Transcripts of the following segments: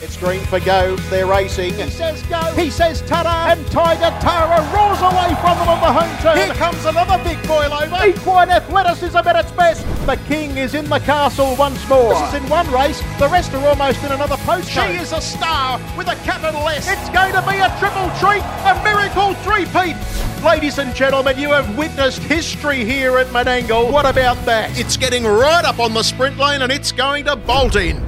It's green for go. They're racing. He says go. He says ta And Tiger Tara roars away from them on the home turn. Here comes another big boil over. Equine athleticism at its best. The king is in the castle once more. This is in one race. The rest are almost in another post. She is a star with a capital S. It's going to be a triple treat, a miracle three-peat. Ladies and gentlemen, you have witnessed history here at Menangle. What about that? It's getting right up on the sprint lane and it's going to bolt in.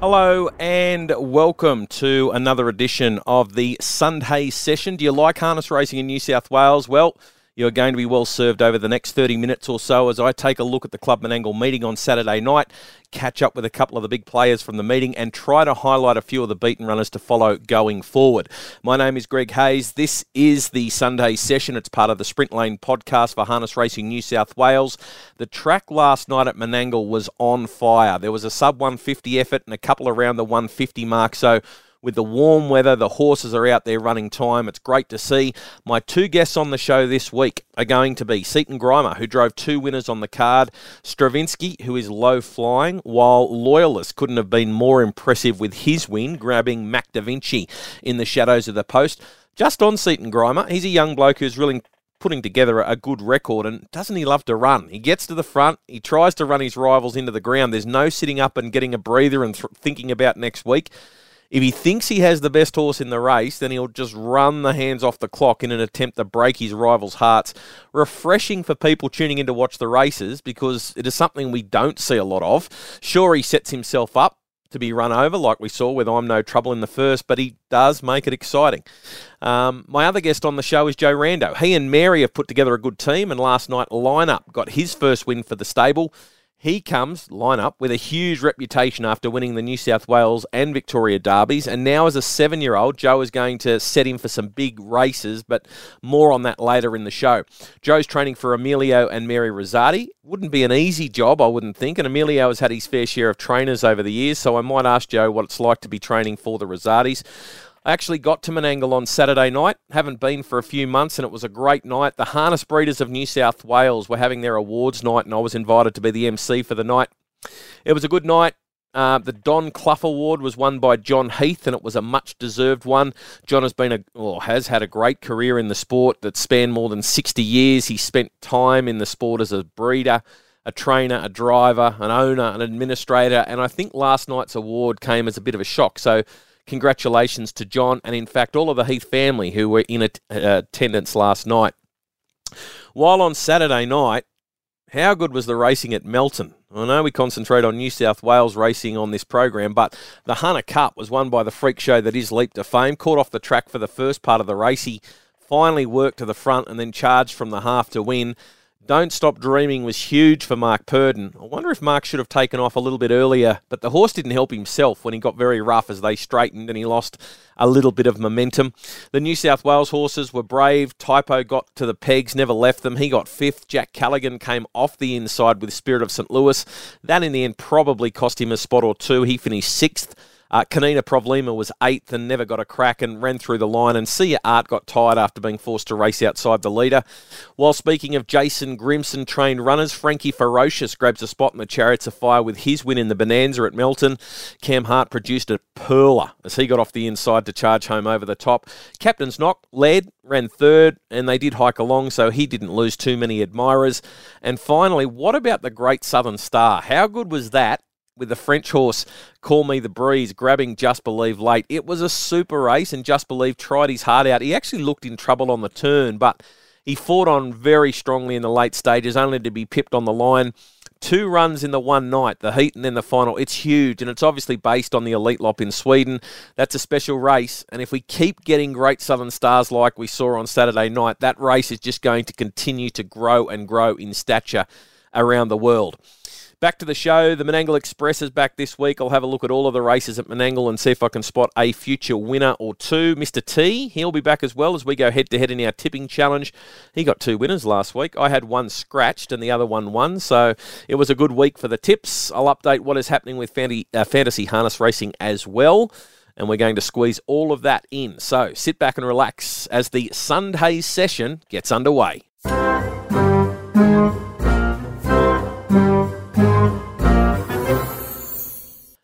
Hello and welcome to another edition of the Sunday session. Do you like harness racing in New South Wales? Well, you're going to be well served over the next 30 minutes or so as I take a look at the Club Menangle meeting on Saturday night, catch up with a couple of the big players from the meeting, and try to highlight a few of the beaten runners to follow going forward. My name is Greg Hayes. This is the Sunday session. It's part of the Sprint Lane podcast for Harness Racing New South Wales. The track last night at Menangle was on fire. There was a sub 150 effort and a couple around the 150 mark. So with the warm weather. The horses are out there running time. It's great to see. My two guests on the show this week are going to be Seaton Grima, who drove two winners on the card, Stravinsky, who is low flying, while Loyalist couldn't have been more impressive with his win, grabbing Mac Da Vinci in the shadows of the post. Just on Seaton Grima, he's a young bloke who's really putting together a good record and doesn't he love to run he gets to the front he tries to run his rivals into the ground there's no sitting up and getting a breather and th- thinking about next week if he thinks he has the best horse in the race, then he'll just run the hands off the clock in an attempt to break his rivals' hearts. Refreshing for people tuning in to watch the races because it is something we don't see a lot of. Sure, he sets himself up to be run over, like we saw with I'm No Trouble in the first, but he does make it exciting. Um, my other guest on the show is Joe Rando. He and Mary have put together a good team, and last night Line Up got his first win for the stable. He comes line up with a huge reputation after winning the New South Wales and Victoria derbies, and now as a seven-year-old, Joe is going to set him for some big races, but more on that later in the show. Joe's training for Emilio and Mary Rosati. Wouldn't be an easy job, I wouldn't think, and Emilio has had his fair share of trainers over the years, so I might ask Joe what it's like to be training for the Rosatis. I actually got to Menangle on Saturday night. Haven't been for a few months, and it was a great night. The Harness Breeders of New South Wales were having their awards night, and I was invited to be the MC for the night. It was a good night. Uh, the Don Clough Award was won by John Heath, and it was a much deserved one. John has been a or has had a great career in the sport that spanned more than 60 years. He spent time in the sport as a breeder, a trainer, a driver, an owner, an administrator, and I think last night's award came as a bit of a shock. So congratulations to John and, in fact, all of the Heath family who were in uh, attendance last night. While on Saturday night, how good was the racing at Melton? I know we concentrate on New South Wales racing on this program, but the Hunter Cup was won by the freak show that is Leap to Fame. Caught off the track for the first part of the race. He finally worked to the front and then charged from the half to win. Don't Stop Dreaming was huge for Mark Purdon. I wonder if Mark should have taken off a little bit earlier, but the horse didn't help himself when he got very rough as they straightened and he lost a little bit of momentum. The New South Wales horses were brave. Typo got to the pegs, never left them. He got fifth. Jack Callaghan came off the inside with Spirit of St. Louis. That in the end probably cost him a spot or two. He finished sixth. Uh, Kanina Provlima was eighth and never got a crack and ran through the line. And Sia Art got tired after being forced to race outside the leader. While speaking of Jason Grimson trained runners, Frankie Ferocious grabs a spot in the Chariots of Fire with his win in the Bonanza at Melton. Cam Hart produced a perler as he got off the inside to charge home over the top. Captain's Knock led, ran third, and they did hike along, so he didn't lose too many admirers. And finally, what about the Great Southern Star? How good was that? With the French horse Call Me the Breeze grabbing Just Believe late. It was a super race, and Just Believe tried his heart out. He actually looked in trouble on the turn, but he fought on very strongly in the late stages, only to be pipped on the line. Two runs in the one night, the heat and then the final. It's huge, and it's obviously based on the Elite Lop in Sweden. That's a special race, and if we keep getting great Southern Stars like we saw on Saturday night, that race is just going to continue to grow and grow in stature around the world. Back to the show. The Menangle Express is back this week. I'll have a look at all of the races at Menangle and see if I can spot a future winner or two. Mr. T, he'll be back as well as we go head to head in our tipping challenge. He got two winners last week. I had one scratched and the other one won, so it was a good week for the tips. I'll update what is happening with uh, fantasy harness racing as well and we're going to squeeze all of that in. So sit back and relax as the Sunday session gets underway. Thank you.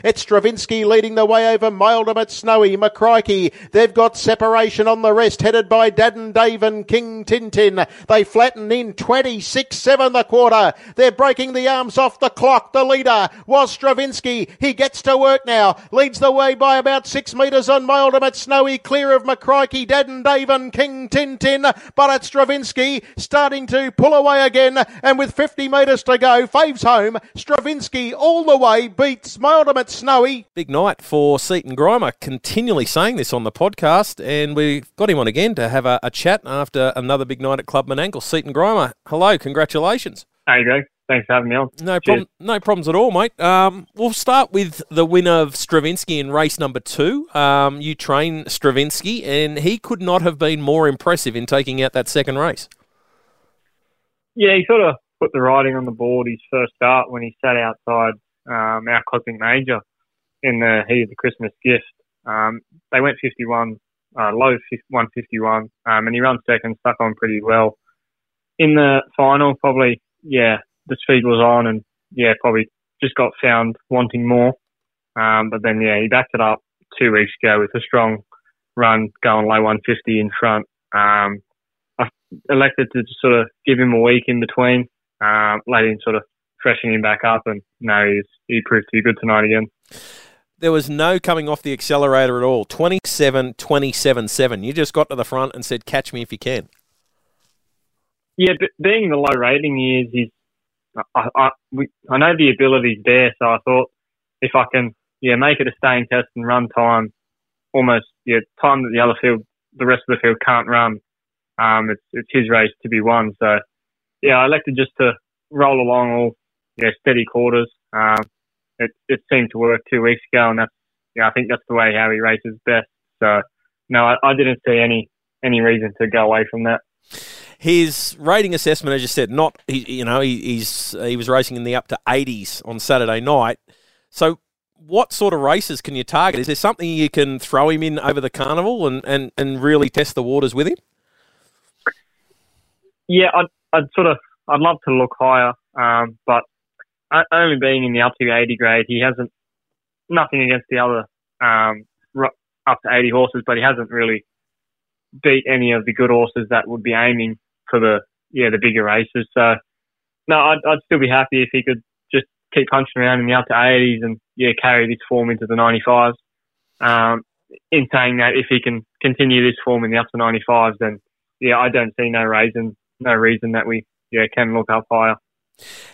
It's Stravinsky leading the way over Mildom Snowy, McCrikey. They've got separation on the rest, headed by Dad and Dave and King Tintin. They flatten in 26-7 the quarter. They're breaking the arms off the clock. The leader was Stravinsky. He gets to work now. Leads the way by about six metres on Mildom Snowy, clear of McCrikey, Dad and Dave and King Tintin. But it's Stravinsky starting to pull away again. And with 50 metres to go, Faves home. Stravinsky all the way beats Mildom Snowy. Big night for Seaton Grima, continually saying this on the podcast, and we've got him on again to have a, a chat after another big night at Club Menangle. Seaton Grima, hello, congratulations. How you doing? Thanks for having me on. No problem, no problems at all, mate. Um, we'll start with the winner of Stravinsky in race number two. Um, you train Stravinsky, and he could not have been more impressive in taking out that second race. Yeah, he sort of put the writing on the board his first start when he sat outside um, our Cosmic Major in the heat of the Christmas gift. Um, they went 51, uh, low 151, um, and he runs second, stuck on pretty well. In the final, probably, yeah, the speed was on and, yeah, probably just got found wanting more. Um, but then, yeah, he backed it up two weeks ago with a strong run going low 150 in front. Um, I elected to sort of give him a week in between, uh, him sort of freshen him back up, and no, he's, he proved to be good tonight again. There was no coming off the accelerator at all. 27 27 7. You just got to the front and said, catch me if you can. Yeah, but being the low rating he is, he's, I, I, we, I know the ability's there, so I thought if I can, yeah, make it a staying test and run time, almost, yeah, time that the other field, the rest of the field can't run, um, it's, it's his race to be won. So, yeah, I elected just to roll along all yeah, steady quarters. Um, it, it seemed to work two weeks ago, and that's yeah, I think that's the way how he races best. So no, I, I didn't see any any reason to go away from that. His rating assessment, as you said, not he, you know he, he's he was racing in the up to 80s on Saturday night. So, what sort of races can you target? Is there something you can throw him in over the carnival and, and, and really test the waters with him? Yeah, I'd, I'd sort of I'd love to look higher, um, but only being in the up to 80 grade, he hasn't nothing against the other um, up to 80 horses, but he hasn't really beat any of the good horses that would be aiming for the yeah the bigger races. So no, I'd, I'd still be happy if he could just keep punching around in the up to 80s and yeah carry this form into the 95s. Um, in saying that, if he can continue this form in the up to 95s, then yeah, I don't see no reason no reason that we yeah can look up higher.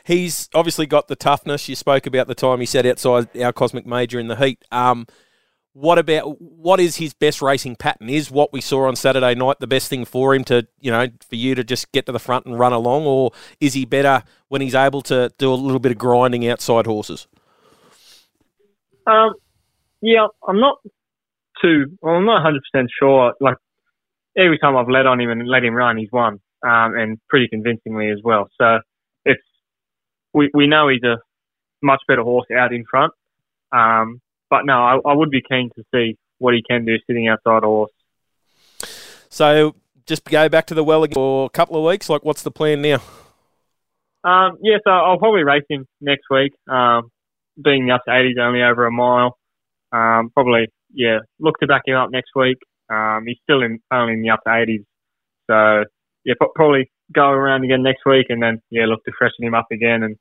He's obviously got the toughness. You spoke about the time he sat outside our Cosmic Major in the heat. Um, what about what is his best racing pattern? Is what we saw on Saturday night the best thing for him to you know for you to just get to the front and run along, or is he better when he's able to do a little bit of grinding outside horses? Um, yeah, I'm not too. Well, I'm not 100 percent sure. Like every time I've led on him and let him run, he's won, um, and pretty convincingly as well. So we, we know he's a much better horse out in front. Um, but no, I, I, would be keen to see what he can do sitting outside a horse. So just go back to the well again for a couple of weeks. Like, what's the plan now? Um, yeah, so I'll probably race him next week. Um, being the up to 80s only over a mile. Um, probably, yeah, look to back him up next week. Um, he's still in only in the up to 80s. So, yeah, probably go around again next week, and then yeah, look to freshen him up again, and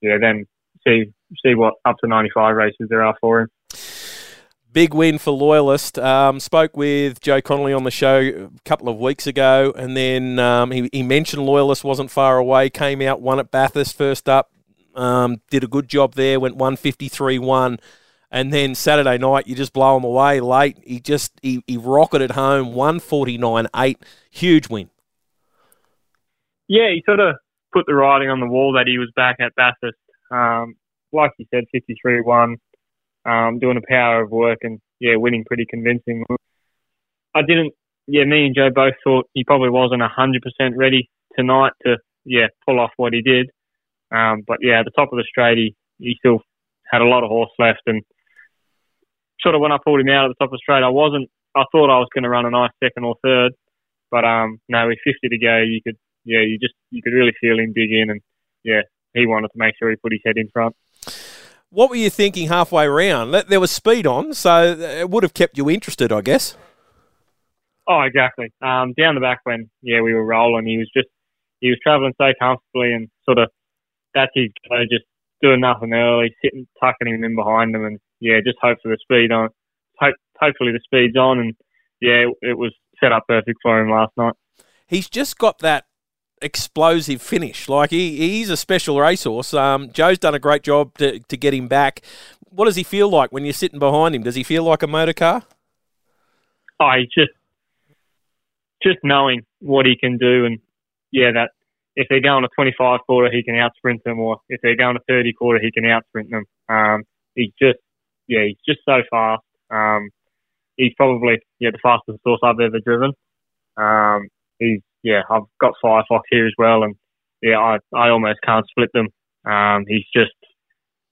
yeah, then see see what up to 95 races there are for him. Big win for Loyalist. Um, spoke with Joe Conolly on the show a couple of weeks ago, and then um, he, he, mentioned Loyalist wasn't far away. Came out, won at Bathurst first up, um, did a good job there. Went 153 one, and then Saturday night you just blow him away late. He just he, he rocketed home 149 eight, huge win yeah, he sort of put the writing on the wall that he was back at Bathurst. Um, like you said, 53-1, um, doing a power of work and, yeah, winning pretty convincingly. I didn't, yeah, me and Joe both thought he probably wasn't 100% ready tonight to, yeah, pull off what he did. Um, but, yeah, at the top of the straight, he, he still had a lot of horse left and sort of when I pulled him out at the top of the straight, I wasn't, I thought I was going to run a nice second or third, but, um, no, with 50 to go, you could, yeah, you just you could really feel him dig in, and yeah, he wanted to make sure he put his head in front. What were you thinking halfway round? There was speed on, so it would have kept you interested, I guess. Oh, exactly. Um, down the back when yeah we were rolling, he was just he was travelling so comfortably and sort of that's his go, just doing nothing early, sitting tucking him in behind them, and yeah, just hope for the speed on. Hope hopefully the speed's on, and yeah, it was set up perfect for him last night. He's just got that explosive finish. Like he, he's a special racehorse. Um, Joe's done a great job to, to get him back. What does he feel like when you're sitting behind him? Does he feel like a motor car? Oh, just just knowing what he can do, and yeah, that if they're going a 25 quarter, he can outsprint them, or if they're going a 30 quarter, he can outsprint them. Um, he's just yeah, he's just so fast. Um, he's probably yeah the fastest horse I've ever driven. Um, he's yeah, I've got Firefox here as well, and yeah, I I almost can't split them. Um, he's just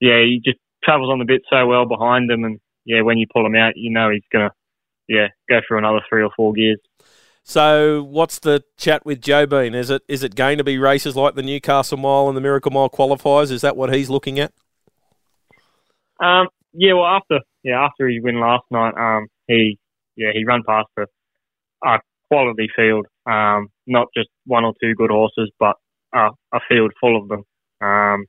yeah, he just travels on the bit so well behind them, and yeah, when you pull him out, you know he's gonna yeah go through another three or four gears. So, what's the chat with Joe Bean? Is it is it going to be races like the Newcastle Mile and the Miracle Mile qualifiers? Is that what he's looking at? Um, yeah, well, after yeah after he win last night, um, he yeah he ran past a, a quality field, um, not just one or two good horses, but a, a field full of them. Um,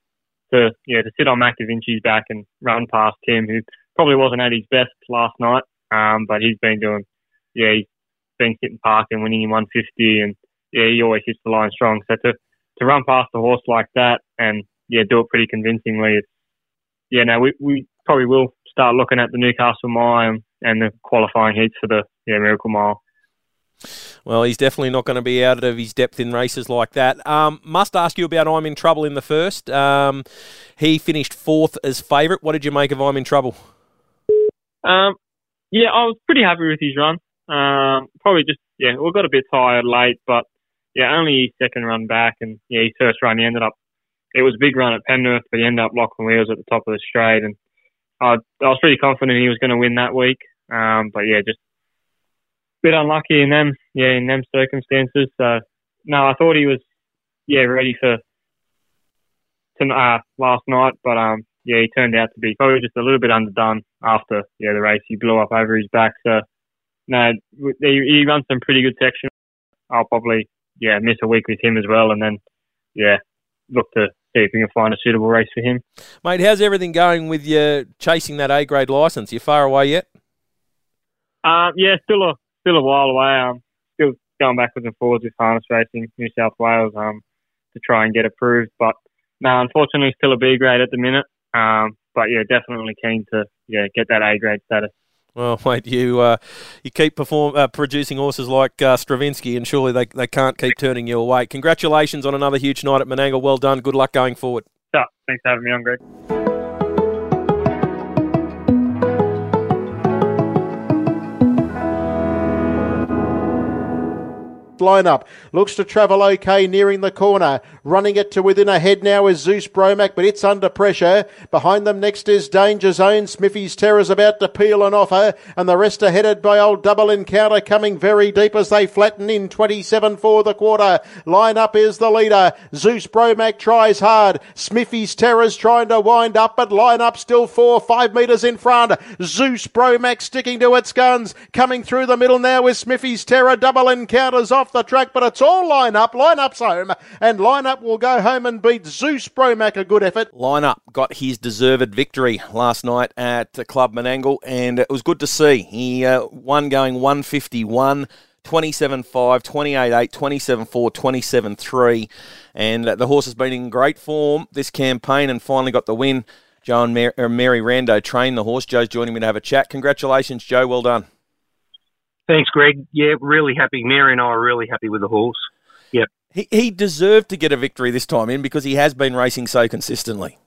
to yeah to sit on Mac back and run past him, who probably wasn't at his best last night, um, but he's been doing yeah he's been sitting park and winning in 150, and yeah, he always hits the line strong. So to to run past a horse like that and yeah, do it pretty convincingly, it's yeah, no, we we probably will start looking at the Newcastle Mile and, and the qualifying heats for the yeah Miracle Mile. Well, he's definitely not going to be out of his depth in races like that. Um, must ask you about I'm in Trouble in the first. Um, he finished fourth as favourite. What did you make of I'm in Trouble? Um, yeah, I was pretty happy with his run. Um, probably just yeah, we got a bit tired late, but yeah, only his second run back, and yeah, his first run he ended up. It was a big run at Penrith, but he ended up locking wheels at the top of the straight, and I, I was pretty confident he was going to win that week. Um, but yeah, just bit unlucky in them, yeah, in them circumstances. So no, I thought he was yeah ready for to, uh, last night, but um, yeah, he turned out to be probably just a little bit underdone after yeah the race. He blew up over his back, so no, he, he runs some pretty good sections. I'll probably yeah miss a week with him as well, and then yeah look to see if we can find a suitable race for him. Mate, how's everything going with you chasing that A grade license? You far away yet? Um, yeah, still a still a while away. Um, still going backwards and forwards with harness racing, New South Wales, um, to try and get approved. But no, unfortunately, still a B grade at the minute. Um, but yeah, definitely keen to yeah get that A grade status. Well, mate, you uh, you keep perform uh, producing horses like uh, Stravinsky, and surely they, they can't keep turning you away. Congratulations on another huge night at Menangle. Well done. Good luck going forward. Yeah, thanks for having me on, Greg. Lineup. Looks to travel okay nearing the corner. Running it to within a head now is Zeus Bromac, but it's under pressure. Behind them next is Danger Zone. Smithy's Terror's about to peel an offer, and the rest are headed by old Double Encounter coming very deep as they flatten in 27 for the quarter. Line up is the leader. Zeus Bromac tries hard. Smithy's Terror's trying to wind up, but line up still four, five metres in front. Zeus Bromac sticking to its guns. Coming through the middle now is Smithy's Terror. Double Encounters off the track, but it's all line up. Line up's home, and line up will go home and beat Zeus Bromac. A good effort. Line up got his deserved victory last night at Club Menangle, and it was good to see. He uh, won going 151. 27 5, 28 8, 27 4, 27 3. And the horse has been in great form this campaign and finally got the win. Joe and Mary, uh, Mary Rando trained the horse. Joe's joining me to have a chat. Congratulations, Joe. Well done. Thanks, Greg. Yeah, really happy. Mary and I are really happy with the horse. Yep. He, he deserved to get a victory this time in because he has been racing so consistently.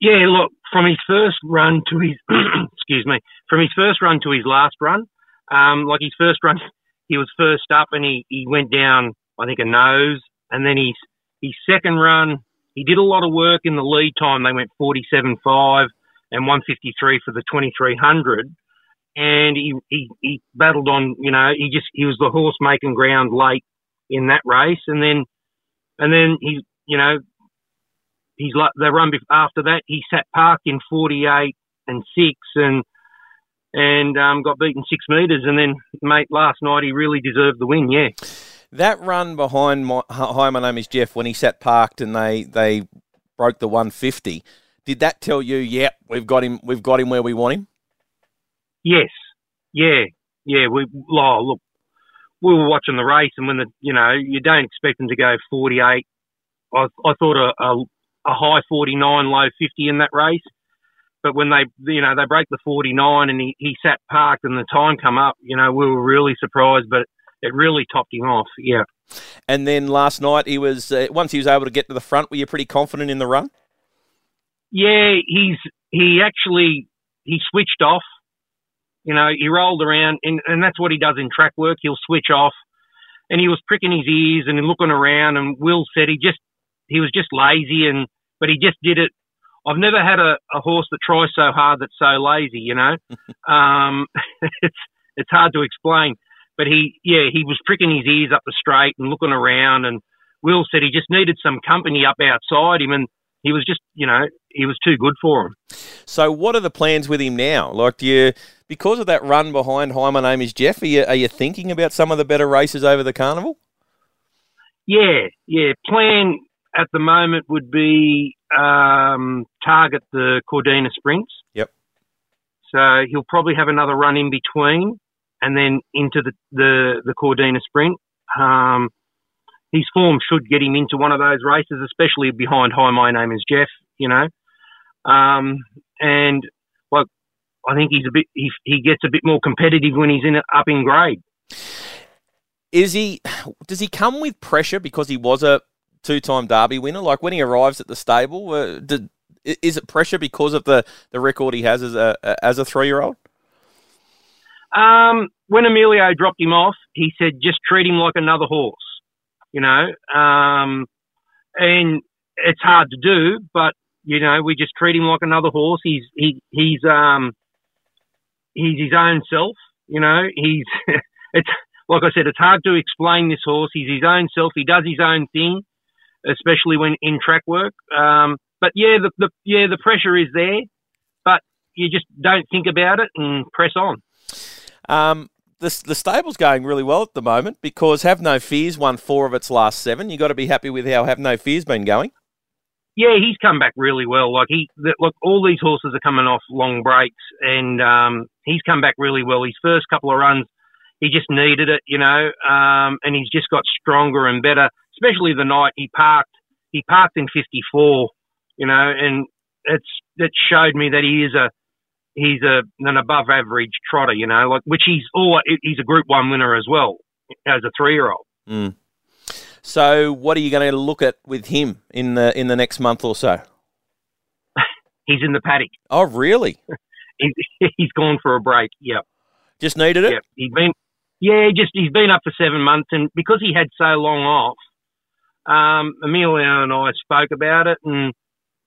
Yeah, look, from his first run to his, excuse me, from his first run to his last run, um, like his first run, he was first up and he, he went down, I think, a nose. And then his, his second run, he did a lot of work in the lead time. They went 47.5 and 153 for the 2300 and he, he, he battled on, you know, he just, he was the horse making ground late in that race. And then, and then he, you know, he's like the run after that he sat parked in 48 and six and and um, got beaten six metres. And then, mate, last night he really deserved the win. Yeah. That run behind my hi, my name is Jeff when he sat parked and they they broke the 150. Did that tell you? Yep, yeah, we've got him. We've got him where we want him. Yes. Yeah. Yeah. We oh, look. We were watching the race, and when the you know you don't expect them to go 48. I I thought a, a, a high 49, low 50 in that race but when they, you know, they break the 49 and he, he sat parked and the time come up, you know, we were really surprised, but it really topped him off. Yeah. And then last night he was, uh, once he was able to get to the front, were you pretty confident in the run? Yeah, he's, he actually, he switched off. You know, he rolled around and, and that's what he does in track work. He'll switch off and he was pricking his ears and looking around and Will said he just, he was just lazy and, but he just did it I've never had a, a horse that tries so hard that's so lazy. You know, um, it's it's hard to explain. But he, yeah, he was pricking his ears up the straight and looking around. And Will said he just needed some company up outside him, and he was just, you know, he was too good for him. So, what are the plans with him now? Like, do you, because of that run behind Hi, my name is Jeff, are you, are you thinking about some of the better races over the carnival? Yeah, yeah. Plan at the moment would be um, target the Cordina sprints. Yep. So he'll probably have another run in between and then into the, the, the Cordina sprint. Um, his form should get him into one of those races, especially behind Hi, my name is Jeff, you know. Um, and well, I think he's a bit, he, he gets a bit more competitive when he's in up in grade. Is he, does he come with pressure because he was a, two-time Derby winner. Like when he arrives at the stable, uh, did, is it pressure because of the, the record he has as a as a three-year-old? Um, when Emilio dropped him off, he said, "Just treat him like another horse," you know. Um, and it's hard to do, but you know, we just treat him like another horse. He's he he's um he's his own self. You know, he's it's like I said, it's hard to explain this horse. He's his own self. He does his own thing especially when in track work. Um, but yeah, the, the yeah the pressure is there, but you just don't think about it and press on. Um, the, the stable's going really well at the moment because Have No Fears won four of its last seven. You've got to be happy with how Have No Fears been going. Yeah, he's come back really well. Like he, look, all these horses are coming off long breaks, and um, he's come back really well. His first couple of runs, he just needed it, you know, um, and he's just got stronger and better especially the night he parked. He parked in 54, you know, and it's it showed me that he is a he's a an above average trotter, you know, like which he's all he's a Group One winner as well as a three year old. Mm. So, what are you going to look at with him in the in the next month or so? he's in the paddock. Oh, really? he's, he's gone for a break. Yep. Just needed it. Yep. He's been, yeah, just he's been up for seven months, and because he had so long off, um, Emilio and I spoke about it, and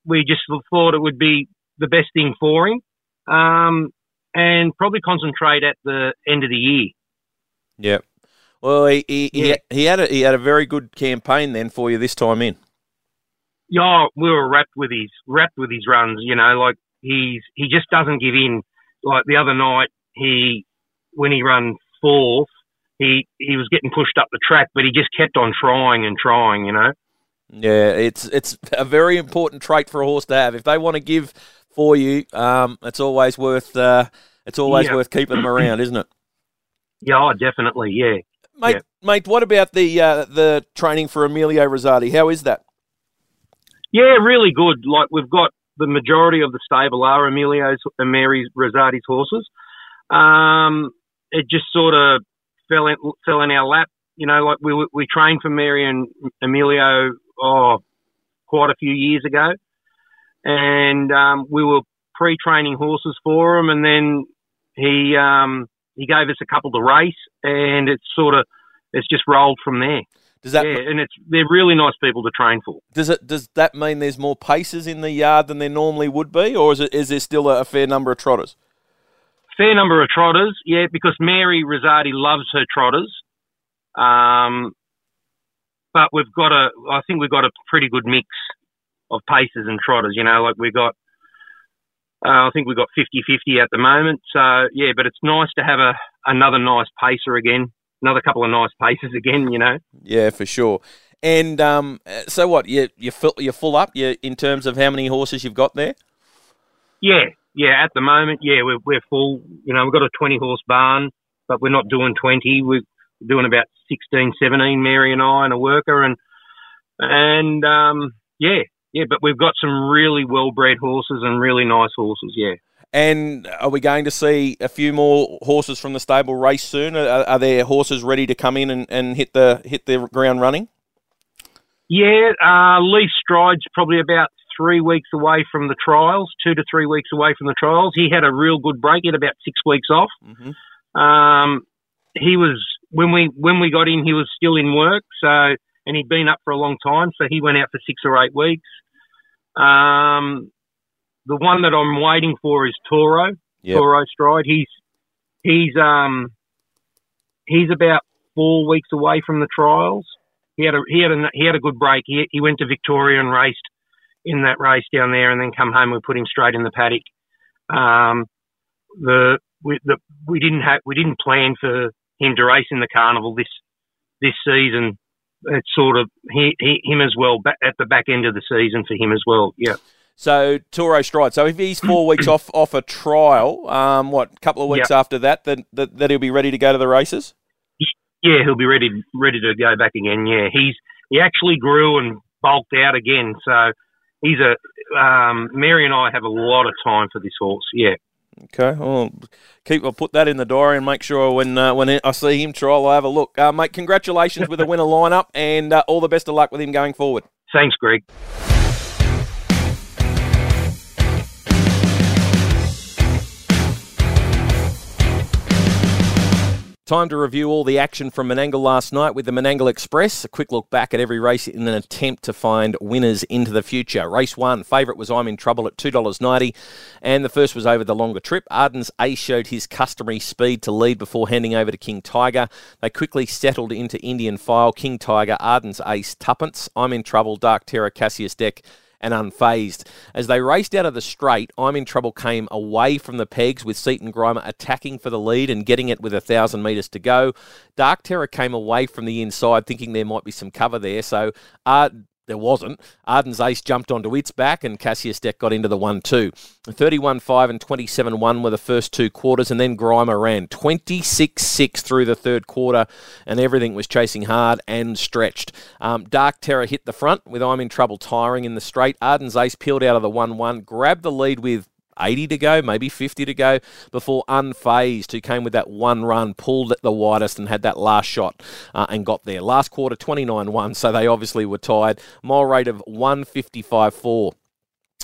we just thought it would be the best thing for him, um, and probably concentrate at the end of the year. Yeah. Well, he he, yeah. he, he had a he had a very good campaign then for you this time in. Yeah, we were wrapped with his wrapped with his runs. You know, like he's he just doesn't give in. Like the other night, he when he ran fourth, he he was getting pushed up the track, but he just kept on trying and trying. You know. Yeah, it's it's a very important trait for a horse to have. If they want to give for you, um, it's always worth uh, it's always yeah. worth keeping them around, isn't it? Yeah, oh, definitely. Yeah, mate. Yeah. Mate, what about the uh, the training for Emilio Rosati? How is that? Yeah, really good. Like we've got the majority of the stable are Emilio's and Mary Rosati's horses. Um, it just sort of fell in, fell in our lap. You know, like we we trained for Mary and Emilio oh quite a few years ago, and um, we were pre-training horses for him, and then he um, he gave us a couple to race, and it's sort of it's just rolled from there. Does that yeah, and it's they're really nice people to train for. Does it does that mean there's more paces in the yard than there normally would be, or is it is there still a, a fair number of trotters? fair number of trotters, yeah, because Mary Rosati loves her trotters. Um, but we've got a, I think we've got a pretty good mix of pacers and trotters. You know, like we've got. Uh, I think we've got 50-50 at the moment. So yeah, but it's nice to have a another nice pacer again, another couple of nice paces again. You know. Yeah, for sure. And um, so what? You you fill you're full up. You in terms of how many horses you've got there? Yeah, yeah. At the moment, yeah, we're we're full. You know, we've got a 20 horse barn, but we're not doing 20. We're doing about 16, 17. Mary and I and a worker, and and um, yeah, yeah. But we've got some really well bred horses and really nice horses. Yeah. And are we going to see a few more horses from the stable race soon? Are, are there horses ready to come in and, and hit the hit the ground running? Yeah, uh, Lee Stride's probably about three weeks away from the trials, two to three weeks away from the trials. He had a real good break. He had about six weeks off. Mm-hmm. Um, he was when we when we got in, he was still in work. So and he'd been up for a long time, so he went out for six or eight weeks. Um, the one that I'm waiting for is Toro. Yep. Toro Stride. He's he's um he's about four weeks away from the trials. He had a he had a he had a good break. He he went to Victoria and raced in that race down there, and then come home. We put him straight in the paddock. Um, the we the we didn't have we didn't plan for him to race in the carnival this this season. It's sort of he, he him as well at the back end of the season for him as well. Yeah. So Toro Stride. So if he's four weeks off off a trial, um, what a couple of weeks Yep. after that, then that, that he'll be ready to go to the races. Yeah, he'll be ready ready to go back again. Yeah, he's he actually grew and bulked out again. So he's a um, Mary and I have a lot of time for this horse. Yeah. Okay, well, keep. I'll put that in the diary and make sure when uh, when I see him trial, I have a look. Uh, mate, congratulations with the winner Line Up and uh, all the best of luck with him going forward. Thanks, Greg. Time to review all the action from Menangle last night with the Menangle Express. A quick look back at every race in an attempt to find winners into the future. Race one, favourite was I'm in Trouble at $2.90, and the first was over the longer trip. Arden's Ace showed his customary speed to lead before handing over to King Tiger. They quickly settled into Indian File, King Tiger, Arden's Ace, Tuppence, I'm in Trouble, Dark Terror, Cassius Deck, and unfazed. As they raced out of the straight, I'm in trouble came away from the pegs with Seaton Grima attacking for the lead and getting it with a thousand metres to go. Dark Terror came away from the inside thinking there might be some cover there, so uh, there wasn't. Arden's ace jumped onto its back, and Cassius Deck got into the 1 2. 31 5 and 27 1 were the first two quarters, and then Grima ran 26 6 through the third quarter, and everything was chasing hard and stretched. Um, Dark Terror hit the front with I'm in trouble tiring in the straight. Arden's ace peeled out of the 1 1, grabbed the lead with 80 to go, maybe 50 to go, before Unfazed, who came with that one run, pulled at the widest and had that last shot uh, and got there. Last quarter, 29 1, so they obviously were tied. Mile rate of 155 4.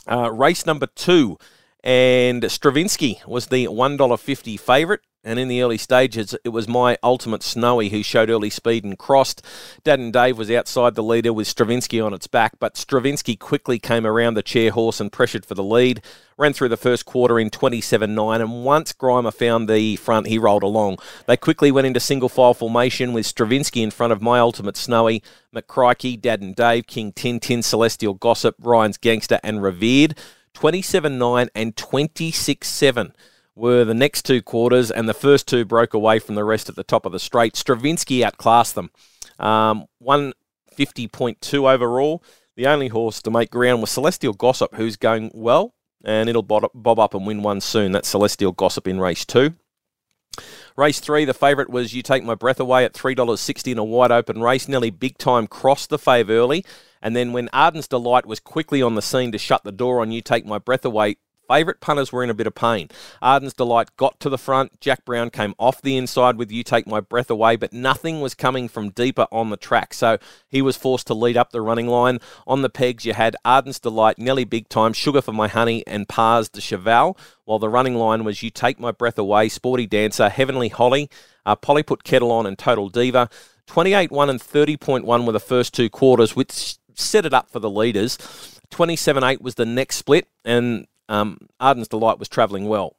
Uh, race number two, and Stravinsky was the $1.50 favourite. And in the early stages, it was my ultimate Snowy who showed early speed and crossed. Dad and Dave was outside the leader with Stravinsky on its back, but Stravinsky quickly came around the chair horse and pressured for the lead. Ran through the first quarter in 27 9, and once Grima found the front, he rolled along. They quickly went into single file formation with Stravinsky in front of my ultimate Snowy, McCrikey, Dad and Dave, King Tintin, Celestial Gossip, Ryan's Gangster, and Revered. 27 9 and 26 7 were the next two quarters, and the first two broke away from the rest at the top of the straight. Stravinsky outclassed them. Um, 150.2 overall. The only horse to make ground was Celestial Gossip, who's going well, and it'll bob up and win one soon. That's Celestial Gossip in race two. Race three, the favourite was You Take My Breath Away at $3.60 in a wide open race. Nearly big time crossed the fave early. And then when Arden's Delight was quickly on the scene to shut the door on You Take My Breath Away, favourite punters were in a bit of pain. Arden's Delight got to the front. Jack Brown came off the inside with You Take My Breath Away, but nothing was coming from deeper on the track. So he was forced to lead up the running line. On the pegs, you had Arden's Delight, Nelly Big Time, Sugar for My Honey, and Pars de Cheval, while the running line was You Take My Breath Away, Sporty Dancer, Heavenly Holly, uh, Polly Put Kettle On, and Total Diva. 28 1 and 30.1 were the first two quarters, which set it up for the leaders. 27 8 was the next split, and um, Arden's Delight was travelling well.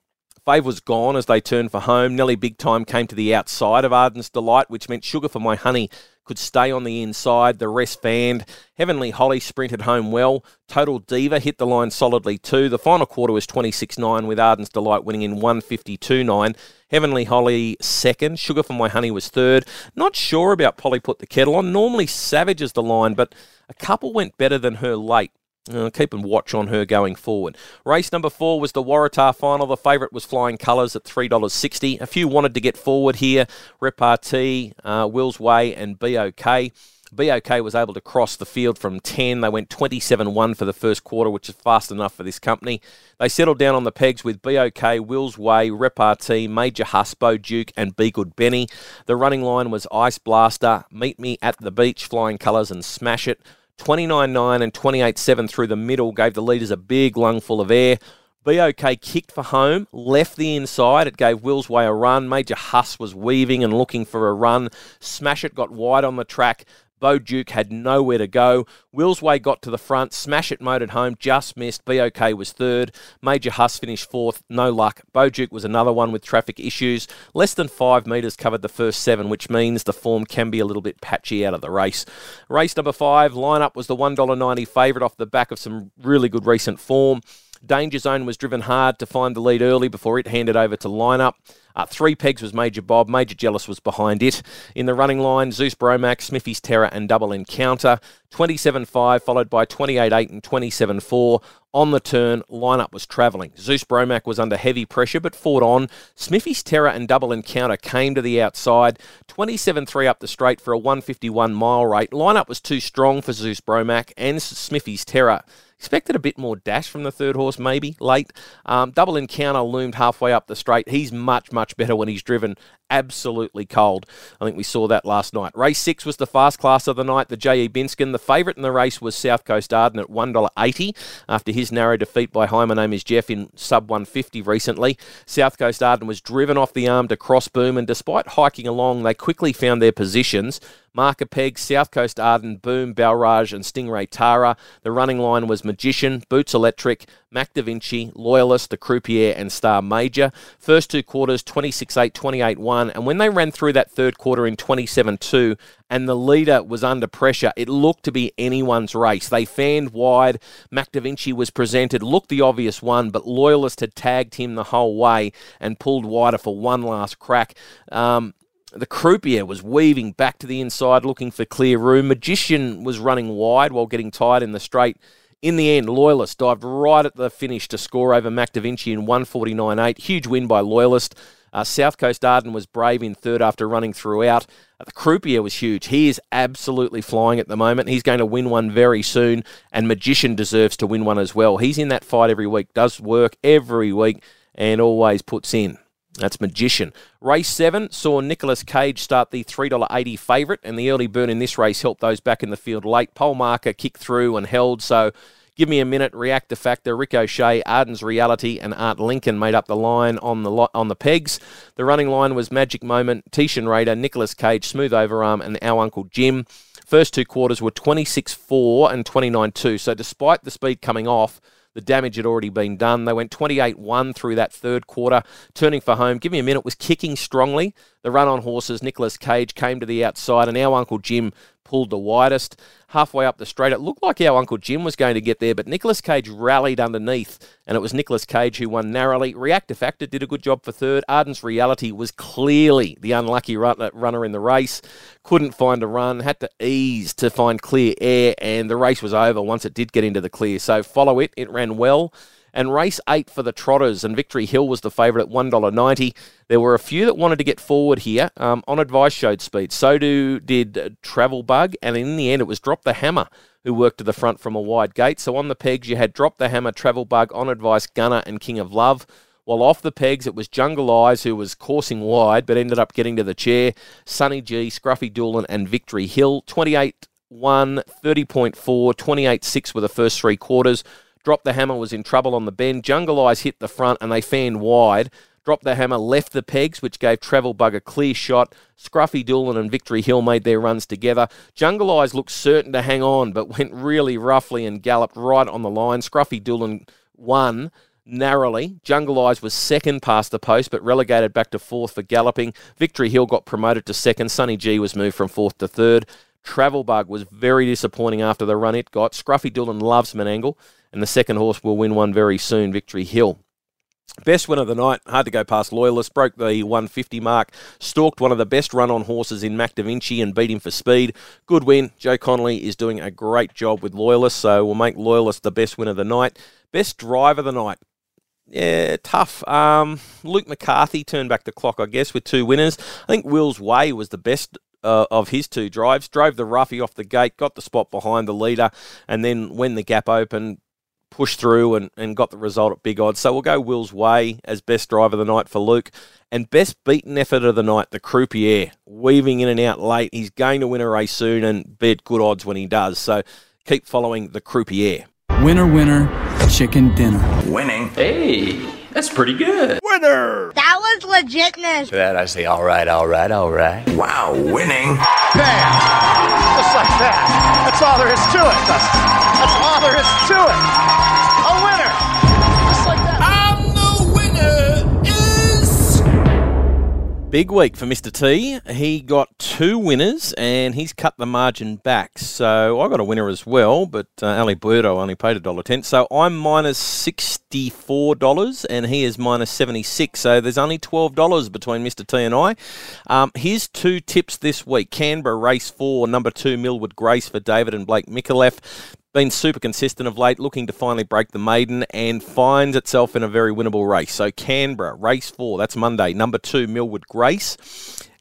Fave was gone as they turned for home. Nelly Big Time came to the outside of Arden's Delight, which meant Sugar for My Honey could stay on the inside. The rest fanned. Heavenly Holly sprinted home well. Total Diva hit the line solidly too. The final quarter was 26 9 with Arden's Delight winning in 152 9. Heavenly Holly second. Sugar for My Honey was third. Not sure about Polly Put the Kettle On. Normally Savage is the line, but a couple went better than her late. Uh, keep a watch on her going forward. Race number four was the Waratah final. The favourite was Flying Colours at $3.60. A few wanted to get forward here. Repartee, uh, Will's Way, and BOK. BOK was able to cross the field from 10. They went 27 1 for the first quarter, which is fast enough for this company. They settled down on the pegs with BOK, Will's Way, Repartee, Major Huss, Bo Duke, and Be Good Benny. The running line was Ice Blaster, Meet Me at the Beach, Flying Colours, and Smash It. 29 9 and 28 7 through the middle gave the leaders a big lungful of air. BOK kicked for home, left the inside. It gave Will's Way a run. Major Huss was weaving and looking for a run. Smash It got wide on the track. Bo Duke had nowhere to go. Will's Way got to the front. Smash It motored home. Just missed. BOK was third. Major Huss finished fourth. No luck. Bo Duke was another one with traffic issues. Less than five metres covered the first seven, which means the form can be a little bit patchy out of the race. Race number five, Line Up was the $1.90 favourite off the back of some really good recent form. Danger Zone was driven hard to find the lead early before it handed over to lineup. Uh, three pegs was Major Bob. Major Jealous was behind it. In the running line, Zeus Bromac, Smithy's Terror, and Double Encounter. 27 5, followed by 28 8 and 27 4. On the turn, Line Up was travelling. Zeus Bromac was under heavy pressure but fought on. Smithy's Terror and Double Encounter came to the outside. 27 3 up the straight for a 151 mile rate. Line Up was too strong for Zeus Bromac and Smithy's Terror. Expected a bit more dash from the third horse, maybe late. Um, double encounter loomed halfway up the straight. He's much, much better when he's driven absolutely cold. I think we saw that last night. Race six was the fast class of the night, the J.E. Binskin. The favourite in the race was South Coast Arden at $1.80 after his narrow defeat by Hi, my name is Jeff in sub 150 recently. South Coast Arden was driven off the arm to cross boom, and despite hiking along, they quickly found their positions. Marker Peg, South Coast Arden, Boom, Balraj, and Stingray Tara. The running line was Magician, Boots Electric, Mac Da Vinci, Loyalist, The Croupier, and Star Major. First two quarters, 26 8, 28 1. And when they ran through that third quarter in 27 2, and the leader was under pressure, it looked to be anyone's race. They fanned wide. Mac Da Vinci was presented, looked the obvious one, but Loyalist had tagged him the whole way and pulled wider for one last crack. Um, the croupier was weaving back to the inside looking for clear room. Magician was running wide while getting tired in the straight. In the end, Loyalist dived right at the finish to score over Mac Da Vinci in 149.8. Huge win by Loyalist. Uh, South Coast Arden was brave in third after running throughout. Uh, the croupier was huge. He is absolutely flying at the moment. He's going to win one very soon, and Magician deserves to win one as well. He's in that fight every week, does work every week, and always puts in. That's Magician. Race 7 saw Nicholas Cage start the $3.80 favourite, and the early burn in this race helped those back in the field late. Pole marker kicked through and held, so give me a minute. Reactor Factor, Ricochet, Arden's Reality, and Art Lincoln made up the line on the lo- on the pegs. The running line was Magic Moment, Tishan Raider, Nicholas Cage, Smooth Overarm, and Our Uncle Jim. First two quarters were 26 4 and 29 2, so despite the speed coming off, the damage had already been done. They went 28 1 through that third quarter, turning for home. Give me a minute, was kicking strongly. The run on horses, Nicholas Cage came to the outside, and our Uncle Jim pulled the widest. Halfway up the straight, it looked like our Uncle Jim was going to get there, but Nicholas Cage rallied underneath, and it was Nicholas Cage who won narrowly. Reactor Factor did a good job for third. Arden's Reality was clearly the unlucky uh, runner in the race. Couldn't find a run, had to ease to find clear air, and the race was over once it did get into the clear. So follow it. It ran well. And race eight for the Trotters, and Victory Hill was the favourite at $1.90. There were a few that wanted to get forward here. Um, on advice showed speed. So do did uh, Travel Bug, and in the end it was Drop the Hammer who worked to the front from a wide gate. So on the pegs you had Drop the Hammer, Travel Bug, On Advice, Gunner, and King of Love. While off the pegs, it was Jungle Eyes who was coursing wide but ended up getting to the chair. Sunny G, Scruffy Doolan, and Victory Hill. 28 1, 30.4, 28 6 were the first three quarters. Drop the Hammer was in trouble on the bend. Jungle Eyes hit the front and they fanned wide. Drop the Hammer left the pegs, which gave Travel Bug a clear shot. Scruffy Doolan and Victory Hill made their runs together. Jungle Eyes looked certain to hang on, but went really roughly and galloped right on the line. Scruffy Doolan won narrowly. Jungle Eyes was second past the post, but relegated back to fourth for galloping. Victory Hill got promoted to second. Sunny G was moved from fourth to third. Travel Bug was very disappointing after the run it got. Scruffy Dillon loves Menangle, and the second horse will win one very soon, Victory Hill. Best win of the night, hard to go past Loyalist, broke the 150 mark, stalked one of the best run on horses in Mac Da Vinci and beat him for speed. Good win. Joe Conolly is doing a great job with Loyalist, so we'll make Loyalist the best win of the night. Best drive of the night. Yeah, tough. Um, Luke McCarthy turned back the clock, I guess, with two winners. I think Will's Way was the best uh, of his two drives. Drove the roughie off the gate, got the spot behind the leader, and then when the gap opened, pushed through and, and got the result at big odds. So we'll go Will's Way as best driver of the night for Luke. And best beaten effort of the night, the Croupier, weaving in and out late. He's going to win a race soon and be at good odds when he does. So keep following the Croupier. Winner, winner, chicken dinner. Winning. Hey, that's pretty good. Winner! That was legitness. That I say, all right, all right, all right. Wow, winning. Bam! Just like that. That's all there is to it, Dustin. That's all there is to it. Big week for Mr. T. He got two winners and he's cut the margin back. So I got a winner as well, but uh, Ali Burdo only paid a dollar ten. So I'm minus sixty four dollars and he is minus seventy six. So there's only twelve dollars between Mr. T and I. Um, here's two tips this week: Canberra race four, number two Millwood Grace for David and Blake Micallef been super consistent of late, looking to finally break the maiden and finds itself in a very winnable race. So Canberra, race four, that's Monday. Number two, Millwood Grace.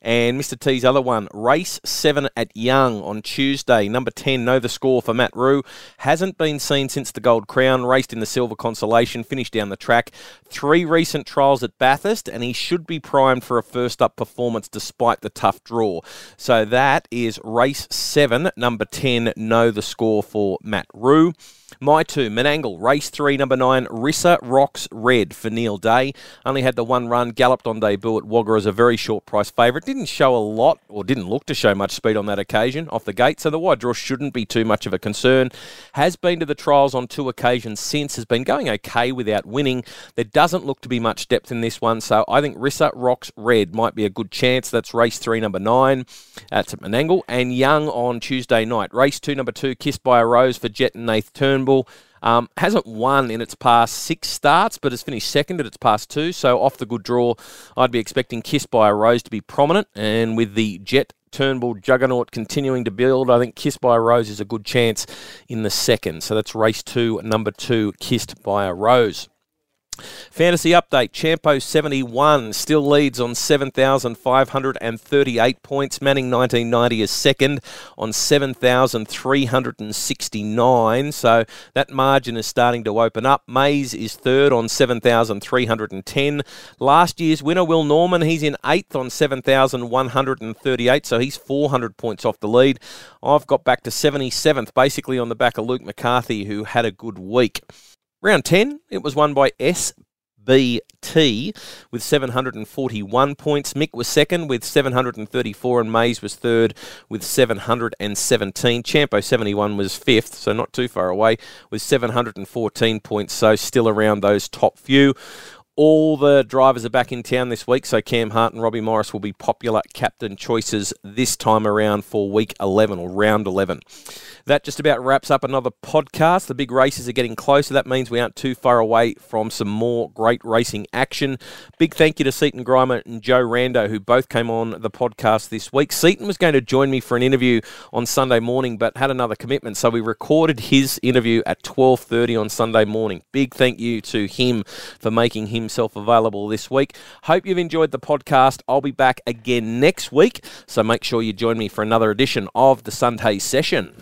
And Mr. T's other one, race seven at Young on Tuesday. Number 10, know the score for Matt Rue. Hasn't been seen since the Gold Crown, raced in the Silver Consolation, finished down the track. Three recent trials at Bathurst, and he should be primed for a first up performance despite the tough draw. So that is race seven, number 10, know the score for Matt Rue. My two, Menangle, race three, number nine, Rissa Rocks Red for Neil Day. Only had the one run, galloped on debut at Wagga as a very short price favourite. Didn't show a lot, or didn't look to show much speed on that occasion off the gate, so the wide draw shouldn't be too much of a concern. Has been to the trials on two occasions since, has been going okay without winning. There doesn't look to be much depth in this one, so I think Rissa Rocks Red might be a good chance. That's race three, number nine. That's at Menangle. And Young on Tuesday night. Race two, number two, Kissed by a Rose for Jet and Nath Turnbull. Um, hasn't won in its past six starts, but has finished second at its past two. So off the good draw, I'd be expecting Kiss by a Rose to be prominent. And with the Jet Turnbull juggernaut continuing to build, I think Kiss by a Rose is a good chance in the second. So that's race two, number two, Kissed by a Rose. Fantasy update Champo 71 still leads on 7,538 points. Manning 1990 is second on 7,369. So that margin is starting to open up. Mays is third on 7,310. Last year's winner, Will Norman, he's in eighth on 7,138. So he's 400 points off the lead. I've got back to 77th, basically on the back of Luke McCarthy, who had a good week. Round 10, it was won by SBT with 741 points. Mick was second with 734, and Mays was third with 717. Champo 71 was fifth, so not too far away, with 714 points, so still around those top few. All the drivers are back in town this week, so Cam Hart and Robbie Morris will be popular captain choices this time around for week 11 or round 11. That just about wraps up another podcast. The big races are getting closer. That means we aren't too far away from some more great racing action. Big thank you to Seaton Grima and Joe Rando, who both came on the podcast this week. Seaton was going to join me for an interview on Sunday morning, but had another commitment, so we recorded his interview at 12.30 on Sunday morning. Big thank you to him for making himself available this week. Hope you've enjoyed the podcast. I'll be back again next week, so make sure you join me for another edition of the Sunday session.